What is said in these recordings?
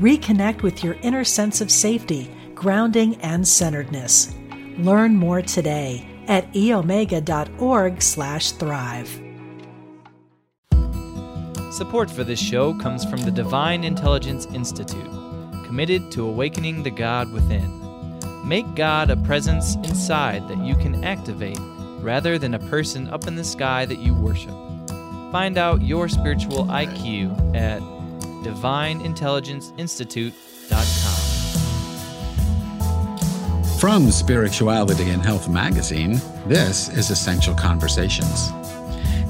Reconnect with your inner sense of safety, grounding, and centeredness. Learn more today at eomega.org/thrive. Support for this show comes from the Divine Intelligence Institute, committed to awakening the God within. Make God a presence inside that you can activate rather than a person up in the sky that you worship. Find out your spiritual IQ at divineintelligenceinstitute.com. From Spirituality and Health magazine, this is Essential Conversations.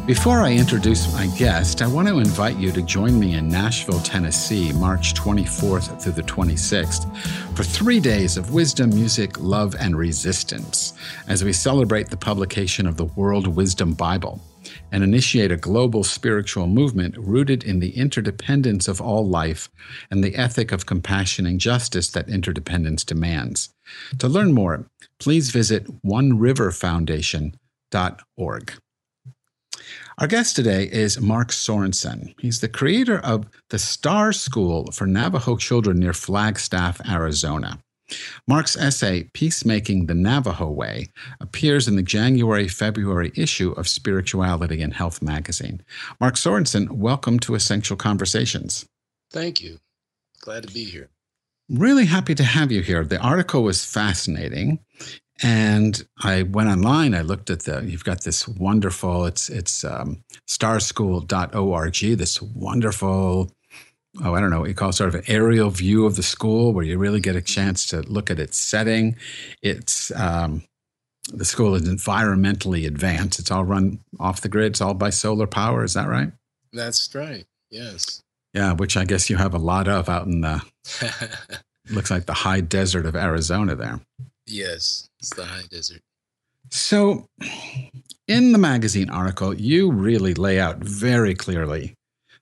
Before I introduce my guest, I want to invite you to join me in Nashville, Tennessee, March 24th through the 26th, for three days of wisdom, music, love, and resistance as we celebrate the publication of the World Wisdom Bible and initiate a global spiritual movement rooted in the interdependence of all life and the ethic of compassion and justice that interdependence demands. To learn more, please visit oneriverfoundation.org. Our guest today is Mark Sorensen. He's the creator of the Star School for Navajo Children near Flagstaff, Arizona. Mark's essay, Peacemaking the Navajo Way, appears in the January February issue of Spirituality and Health magazine. Mark Sorensen, welcome to Essential Conversations. Thank you. Glad to be here. Really happy to have you here. The article was fascinating. And I went online. I looked at the. You've got this wonderful. It's it's um, starschool.org. This wonderful oh, I don't know what you call it, sort of an aerial view of the school where you really get a chance to look at its setting. It's um, the school is environmentally advanced. It's all run off the grid. It's all by solar power. Is that right? That's right. Yes. Yeah, which I guess you have a lot of out in the looks like the high desert of Arizona there. Yes, it's the high desert. So, in the magazine article, you really lay out very clearly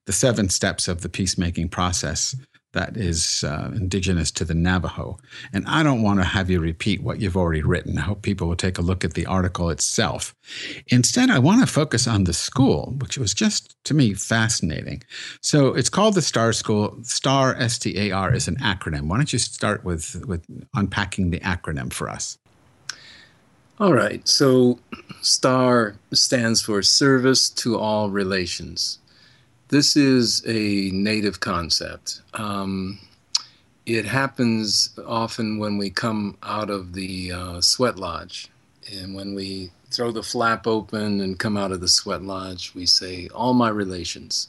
the seven steps of the peacemaking process that is uh, indigenous to the Navajo. And I don't want to have you repeat what you've already written. I hope people will take a look at the article itself. Instead, I want to focus on the school, which was just to me fascinating. So it's called the STAR School. STAR, S T A R, is an acronym. Why don't you start with, with unpacking the acronym for us? All right. So STAR stands for Service to All Relations. This is a native concept. Um, it happens often when we come out of the uh, sweat lodge. And when we throw the flap open and come out of the sweat lodge, we say, All my relations.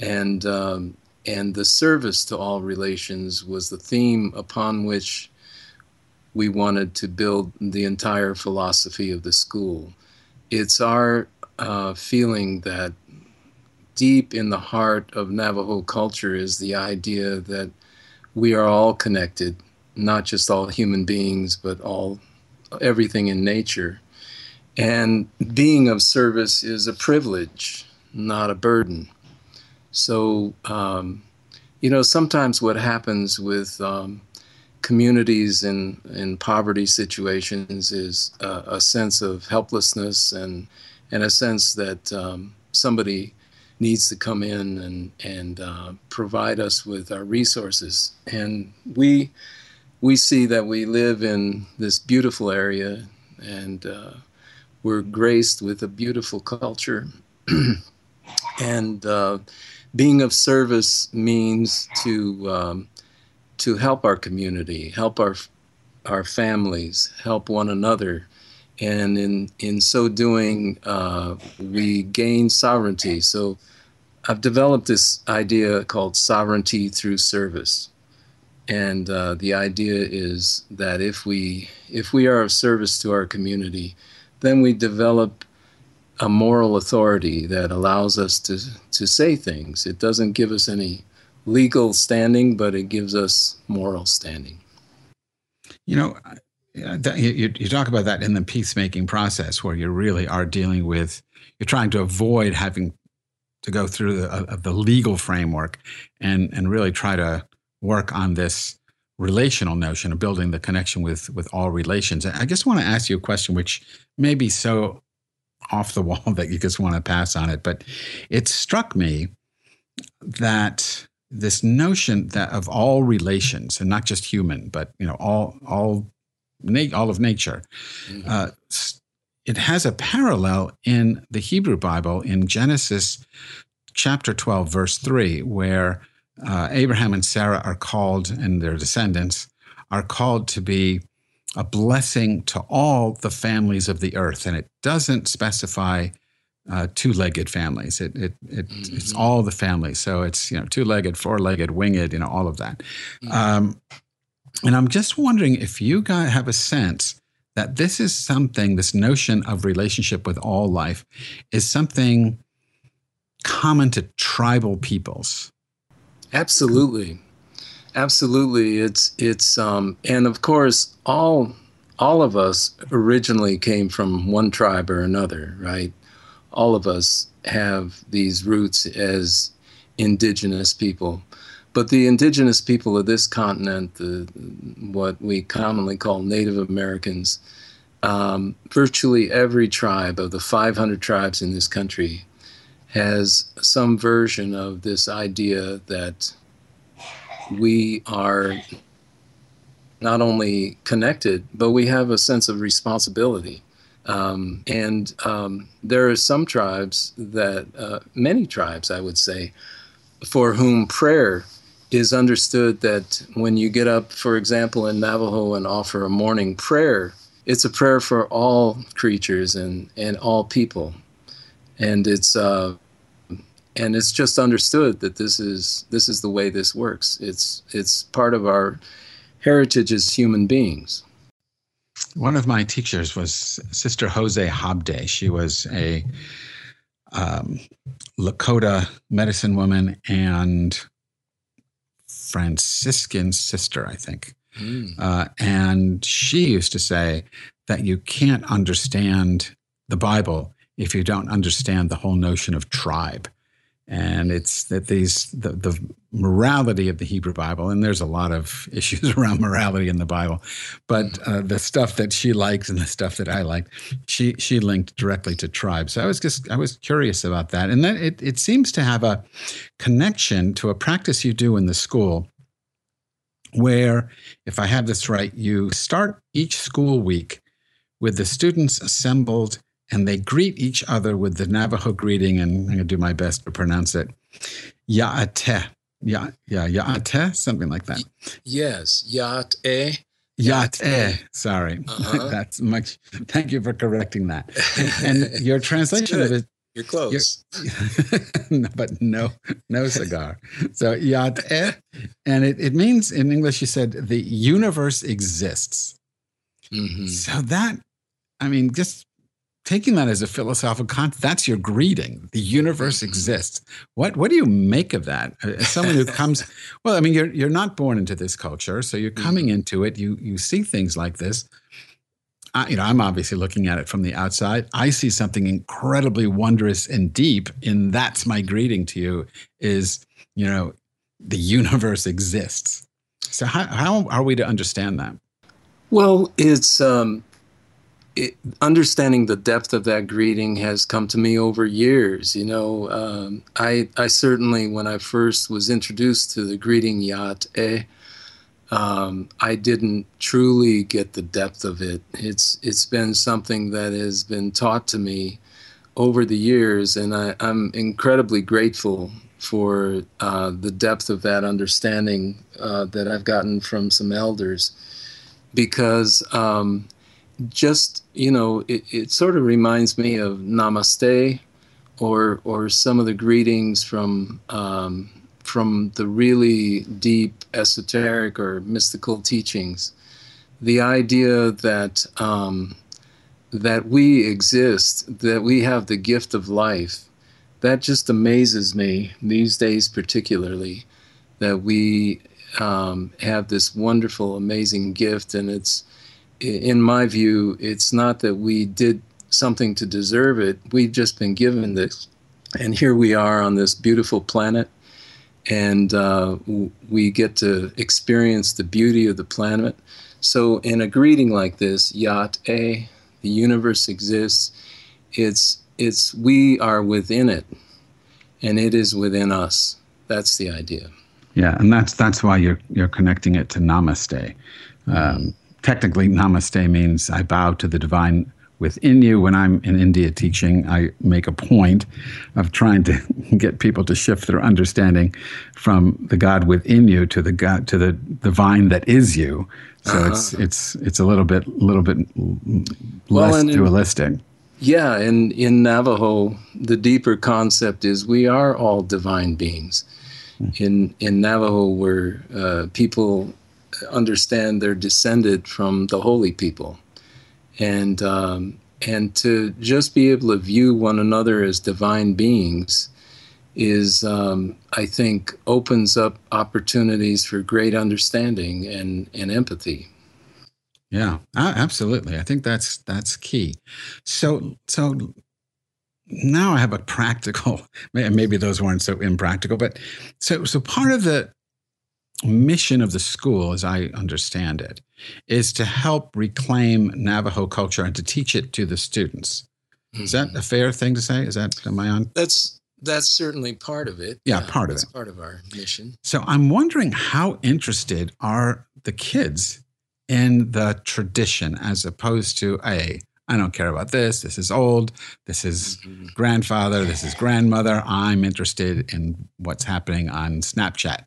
And, um, and the service to all relations was the theme upon which we wanted to build the entire philosophy of the school. It's our uh, feeling that deep in the heart of Navajo culture is the idea that we are all connected, not just all human beings, but all everything in nature. And being of service is a privilege, not a burden. So, um, you know, sometimes what happens with um, communities in, in poverty situations is a sense of helplessness and, and a sense that um, somebody needs to come in and and uh, provide us with our resources. And we we see that we live in this beautiful area, and uh, we're graced with a beautiful culture. and uh, being of service means to um, to help our community, help our our families, help one another, and in in so doing, uh, we gain sovereignty. So I've developed this idea called sovereignty through service, and uh, the idea is that if we if we are of service to our community, then we develop a moral authority that allows us to to say things. It doesn't give us any legal standing, but it gives us moral standing. You know, you, you talk about that in the peacemaking process where you really are dealing with, you're trying to avoid having to go through the, uh, the legal framework and, and really try to work on this relational notion of building the connection with with all relations. I just want to ask you a question which may be so off the wall that you just want to pass on it, but it struck me that this notion that of all relations and not just human, but you know all all all of nature, mm-hmm. uh, it has a parallel in the Hebrew Bible in Genesis chapter 12 verse 3 where uh, Abraham and Sarah are called, and their descendants are called to be a blessing to all the families of the earth. And it doesn't specify uh, two-legged families. It, it, it mm-hmm. it's all the families. So it's you know two-legged, four-legged, winged, you know all of that. Mm-hmm. Um, and I'm just wondering if you guys have a sense that this is something, this notion of relationship with all life, is something common to tribal peoples. Absolutely, absolutely. It's it's um, and of course all all of us originally came from one tribe or another, right? All of us have these roots as indigenous people. But the indigenous people of this continent, the, what we commonly call Native Americans, um, virtually every tribe of the 500 tribes in this country has some version of this idea that we are not only connected, but we have a sense of responsibility. Um, and um, there are some tribes that, uh, many tribes, I would say, for whom prayer is understood that when you get up, for example, in Navajo and offer a morning prayer, it's a prayer for all creatures and, and all people. And it's uh, and it's just understood that this is this is the way this works. It's it's part of our heritage as human beings. One of my teachers was Sister Jose Hobday. She was a um, Lakota medicine woman and Franciscan sister, I think. Mm. Uh, and she used to say that you can't understand the Bible if you don't understand the whole notion of tribe and it's that these the, the morality of the Hebrew Bible, and there's a lot of issues around morality in the Bible, but uh, the stuff that she liked and the stuff that I liked, she she linked directly to tribes. So I was just I was curious about that, and then it it seems to have a connection to a practice you do in the school, where if I have this right, you start each school week with the students assembled and they greet each other with the Navajo greeting, and I'm going to do my best to pronounce it. Ya'ate. Ya, yeah, ya'ate, something like that. Yes, ya'ate. Ya'ate. Sorry. Uh-huh. That's much. Thank you for correcting that. And your translation of it. You're close. You're, but no, no cigar. So ya'ate. And it, it means in English, you said the universe exists. Mm-hmm. So that, I mean, just taking that as a philosophical concept, that's your greeting. The universe mm-hmm. exists. What what do you make of that? Uh, as someone who comes, well, I mean, you're you're not born into this culture, so you're coming mm-hmm. into it. You you see things like this. I, you know, I'm obviously looking at it from the outside. I see something incredibly wondrous and deep, and that's my greeting to you. Is you know, the universe exists. So how how are we to understand that? Well, it's um, it, understanding the depth of that greeting has come to me over years. You know, um, I I certainly when I first was introduced to the greeting yacht eh, um, I didn't truly get the depth of it. It's it's been something that has been taught to me over the years, and I, am incredibly grateful for uh, the depth of that understanding uh, that I've gotten from some elders, because. Um, just you know, it, it sort of reminds me of Namaste, or or some of the greetings from um, from the really deep esoteric or mystical teachings. The idea that um, that we exist, that we have the gift of life, that just amazes me these days, particularly. that we um, have this wonderful, amazing gift, and it's, in my view, it's not that we did something to deserve it. We've just been given this, and here we are on this beautiful planet, and uh, we get to experience the beauty of the planet. So, in a greeting like this, Yat A, the universe exists. It's it's we are within it, and it is within us. That's the idea. Yeah, and that's that's why you're you're connecting it to Namaste. Um, technically, Namaste means I bow to the divine within you. When I'm in India teaching, I make a point of trying to get people to shift their understanding from the God within you to the God to the divine that is you. So uh-huh. it's it's it's a little bit little bit less well, dualistic. In, yeah, and in Navajo, the deeper concept is we are all divine beings in in Navajo, where uh, people understand they're descended from the holy people, and um, and to just be able to view one another as divine beings is, um, I think, opens up opportunities for great understanding and and empathy. Yeah, absolutely. I think that's that's key. So so now I have a practical, maybe those weren't so impractical, but so, so part of the mission of the school, as I understand it, is to help reclaim Navajo culture and to teach it to the students. Is that mm-hmm. a fair thing to say? Is that, am I on? That's, that's certainly part of it. Yeah, part of it. part of our mission. So I'm wondering how interested are the kids in the tradition as opposed to a I don't care about this. This is old. This is mm-hmm. grandfather. This is grandmother. I'm interested in what's happening on Snapchat.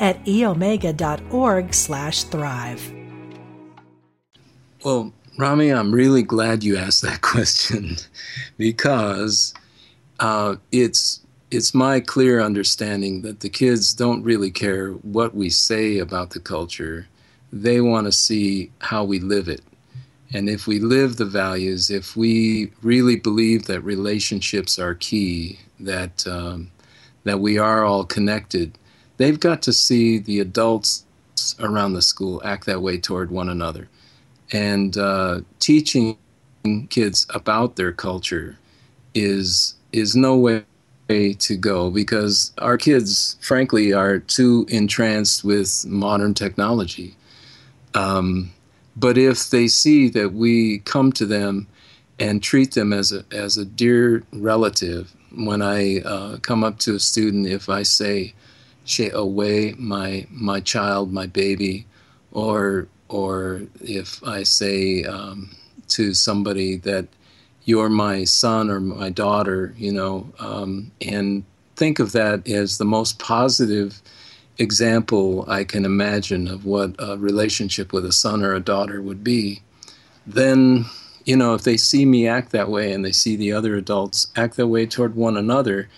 at eomega.org slash thrive. Well, Rami, I'm really glad you asked that question because uh, it's it's my clear understanding that the kids don't really care what we say about the culture they want to see how we live it. And if we live the values, if we really believe that relationships are key, that um, that we are all connected, they've got to see the adults around the school act that way toward one another, and uh, teaching kids about their culture is is no way to go because our kids, frankly, are too entranced with modern technology. Um, but if they see that we come to them and treat them as a, as a dear relative, when I uh, come up to a student, if I say, away my, my child, my baby, or, or if I say um, to somebody that you're my son or my daughter, you know, um, and think of that as the most positive example I can imagine of what a relationship with a son or a daughter would be, then, you know, if they see me act that way and they see the other adults act that way toward one another,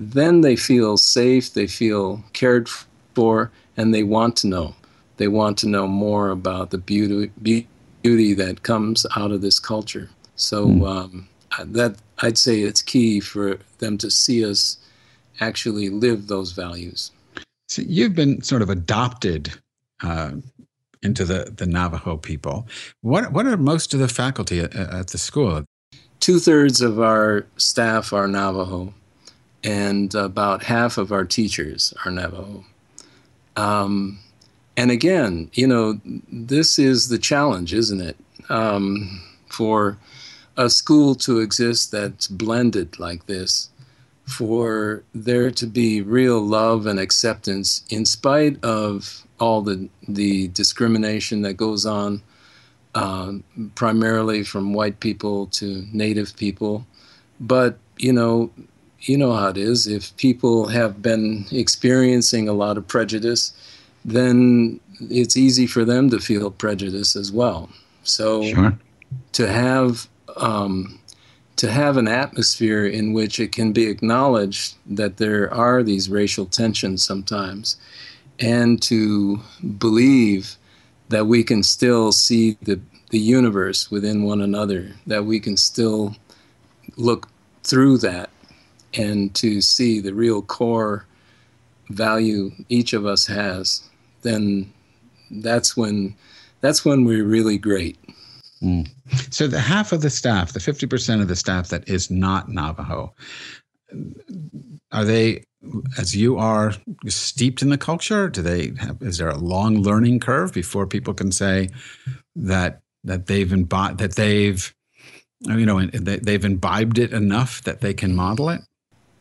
then they feel safe, they feel cared for, and they want to know. They want to know more about the beauty, beauty that comes out of this culture. So mm. um, that I'd say it's key for them to see us actually live those values. So you've been sort of adopted uh, into the, the Navajo people. What, what are most of the faculty at, at the school? Two thirds of our staff are Navajo, and about half of our teachers are Navajo. Um, and again, you know, this is the challenge, isn't it? Um, for a school to exist that's blended like this for there to be real love and acceptance in spite of all the the discrimination that goes on, uh, primarily from white people to native people. But you know, you know how it is. If people have been experiencing a lot of prejudice, then it's easy for them to feel prejudice as well. So sure. to have um, to have an atmosphere in which it can be acknowledged that there are these racial tensions sometimes, and to believe that we can still see the, the universe within one another, that we can still look through that and to see the real core value each of us has, then that's when that's when we're really great. Mm. So the half of the staff, the 50% of the staff that is not Navajo, are they as you are steeped in the culture? Do they have, is there a long learning curve before people can say that that they've imbi- that they've you know they've imbibed it enough that they can model it?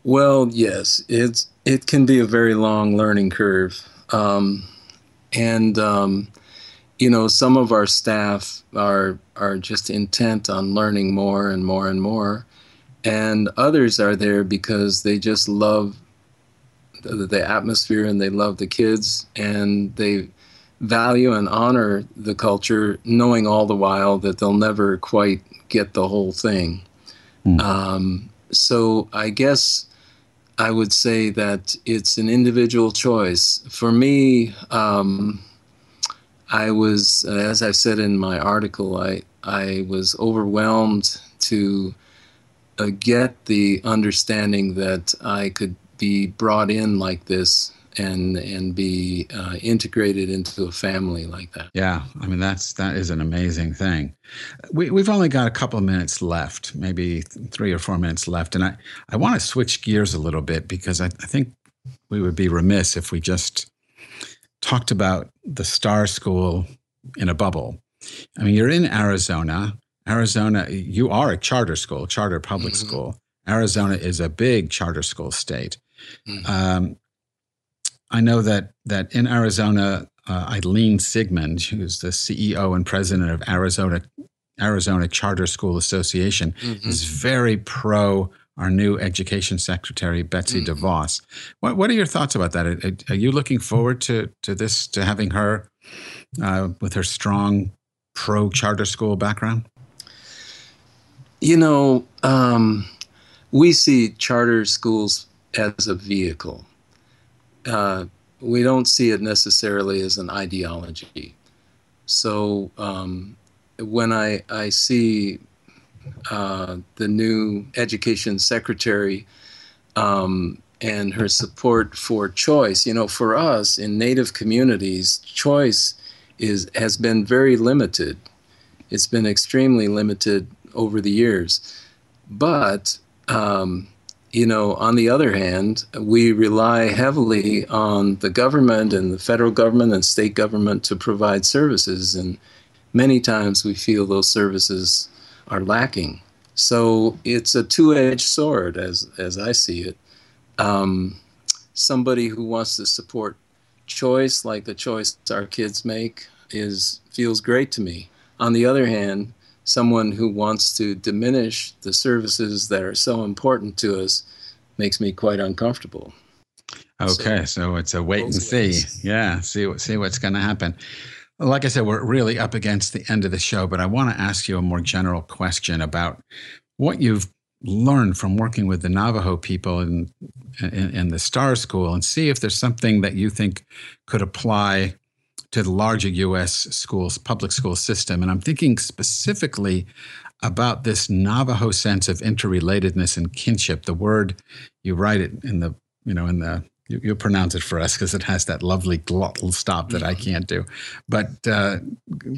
Well, yes, it's it can be a very long learning curve, um, and um, you know some of our staff are are just intent on learning more and more and more, and others are there because they just love the, the atmosphere and they love the kids and they value and honor the culture, knowing all the while that they'll never quite get the whole thing. Mm. Um, so I guess I would say that it's an individual choice. For me, um, I was, as I said in my article, I I was overwhelmed to uh, get the understanding that I could be brought in like this and and be uh, integrated into a family like that. Yeah, I mean that's that is an amazing thing. We we've only got a couple of minutes left, maybe three or four minutes left, and I I want to switch gears a little bit because I, I think we would be remiss if we just talked about the Star School in a bubble. I mean, you're in Arizona. Arizona, you are a charter school, charter public mm-hmm. school. Arizona is a big charter school state. Mm-hmm. Um, I know that that in Arizona, uh, Eileen Sigmund, who's the CEO and president of Arizona Arizona Charter School Association, mm-hmm. is very pro our new education secretary Betsy mm-hmm. DeVos. What what are your thoughts about that? Are, are you looking forward to to this to having her uh, with her strong pro charter school background? You know, um, we see charter schools as a vehicle. Uh, we don't see it necessarily as an ideology. So um, when I, I see uh, the new education secretary um, and her support for choice, you know, for us in Native communities, choice is has been very limited. It's been extremely limited over the years, but um, you know, on the other hand, we rely heavily on the government and the federal government and state government to provide services, and many times we feel those services are lacking. So it's a two-edged sword, as as I see it. Um, somebody who wants to support choice, like the choice our kids make, is feels great to me. On the other hand, someone who wants to diminish the services that are so important to us makes me quite uncomfortable. Okay, so, so it's a wait and see. Ways. Yeah, see what see what's going to happen. Like I said, we're really up against the end of the show, but I want to ask you a more general question about what you've learned from working with the Navajo people in, in, in the Star School, and see if there's something that you think could apply to the larger U.S. schools, public school system. And I'm thinking specifically about this Navajo sense of interrelatedness and kinship. The word you write it in the, you know, in the you, you pronounce it for us because it has that lovely glottal stop that I can't do. But uh,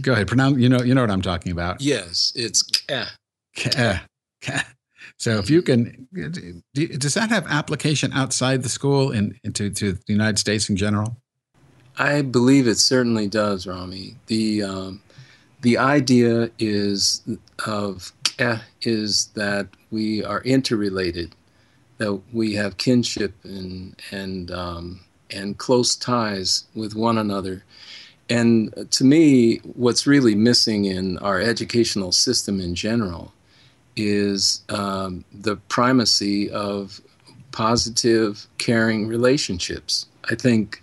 go ahead, pronounce. You know, you know what I'm talking about. Yes, it's. Keh. Keh. So if you can, does that have application outside the school and into to the United States in general? I believe it certainly does, Rami. The um, the idea is of eh, is that we are interrelated, that we have kinship and and um, and close ties with one another. And to me, what's really missing in our educational system in general is um, the primacy of positive, caring relationships. I think,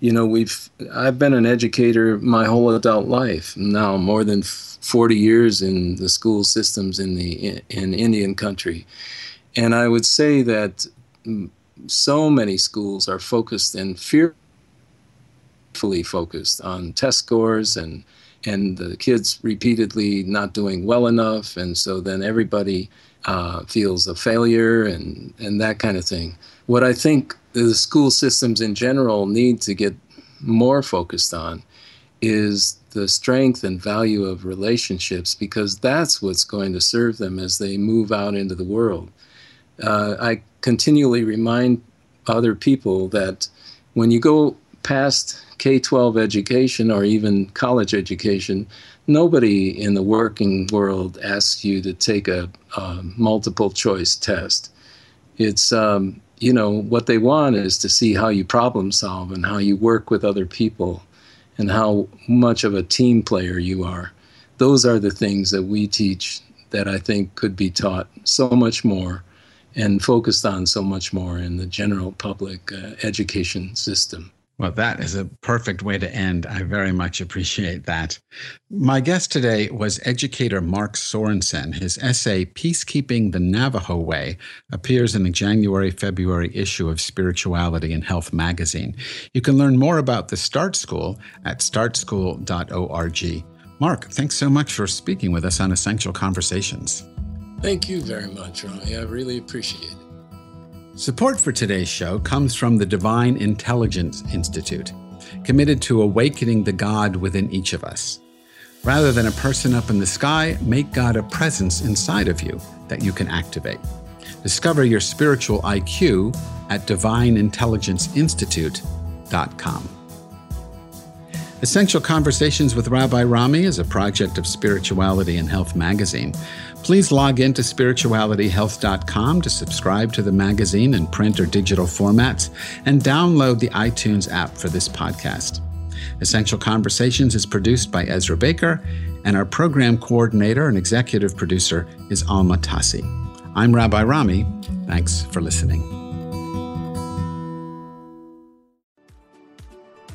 you know, we've, I've been an educator my whole adult life, now more than 40 years in the school systems in the in Indian country. And I would say that so many schools are focused and fearfully focused on test scores and and the kids repeatedly not doing well enough and so then everybody uh, feels a failure and and that kind of thing what i think the school systems in general need to get more focused on is the strength and value of relationships because that's what's going to serve them as they move out into the world uh, I continually remind other people that when you go past K 12 education or even college education, nobody in the working world asks you to take a, a multiple choice test. It's, um, you know, what they want is to see how you problem solve and how you work with other people and how much of a team player you are. Those are the things that we teach that I think could be taught so much more and focused on so much more in the general public uh, education system. Well, that is a perfect way to end. I very much appreciate that. My guest today was educator Mark Sorensen. His essay, Peacekeeping the Navajo Way, appears in the January February issue of Spirituality and Health magazine. You can learn more about the Star School at starschool.org. Mark, thanks so much for speaking with us on Essential Conversations. Thank you very much, Rami. I really appreciate it. Support for today's show comes from the Divine Intelligence Institute, committed to awakening the God within each of us. Rather than a person up in the sky, make God a presence inside of you that you can activate. Discover your spiritual IQ at divineintelligenceinstitute.com. Essential Conversations with Rabbi Rami is a project of Spirituality and Health magazine. Please log in to spiritualityhealth.com to subscribe to the magazine in print or digital formats and download the iTunes app for this podcast. Essential Conversations is produced by Ezra Baker, and our program coordinator and executive producer is Alma Tassi. I'm Rabbi Rami. Thanks for listening.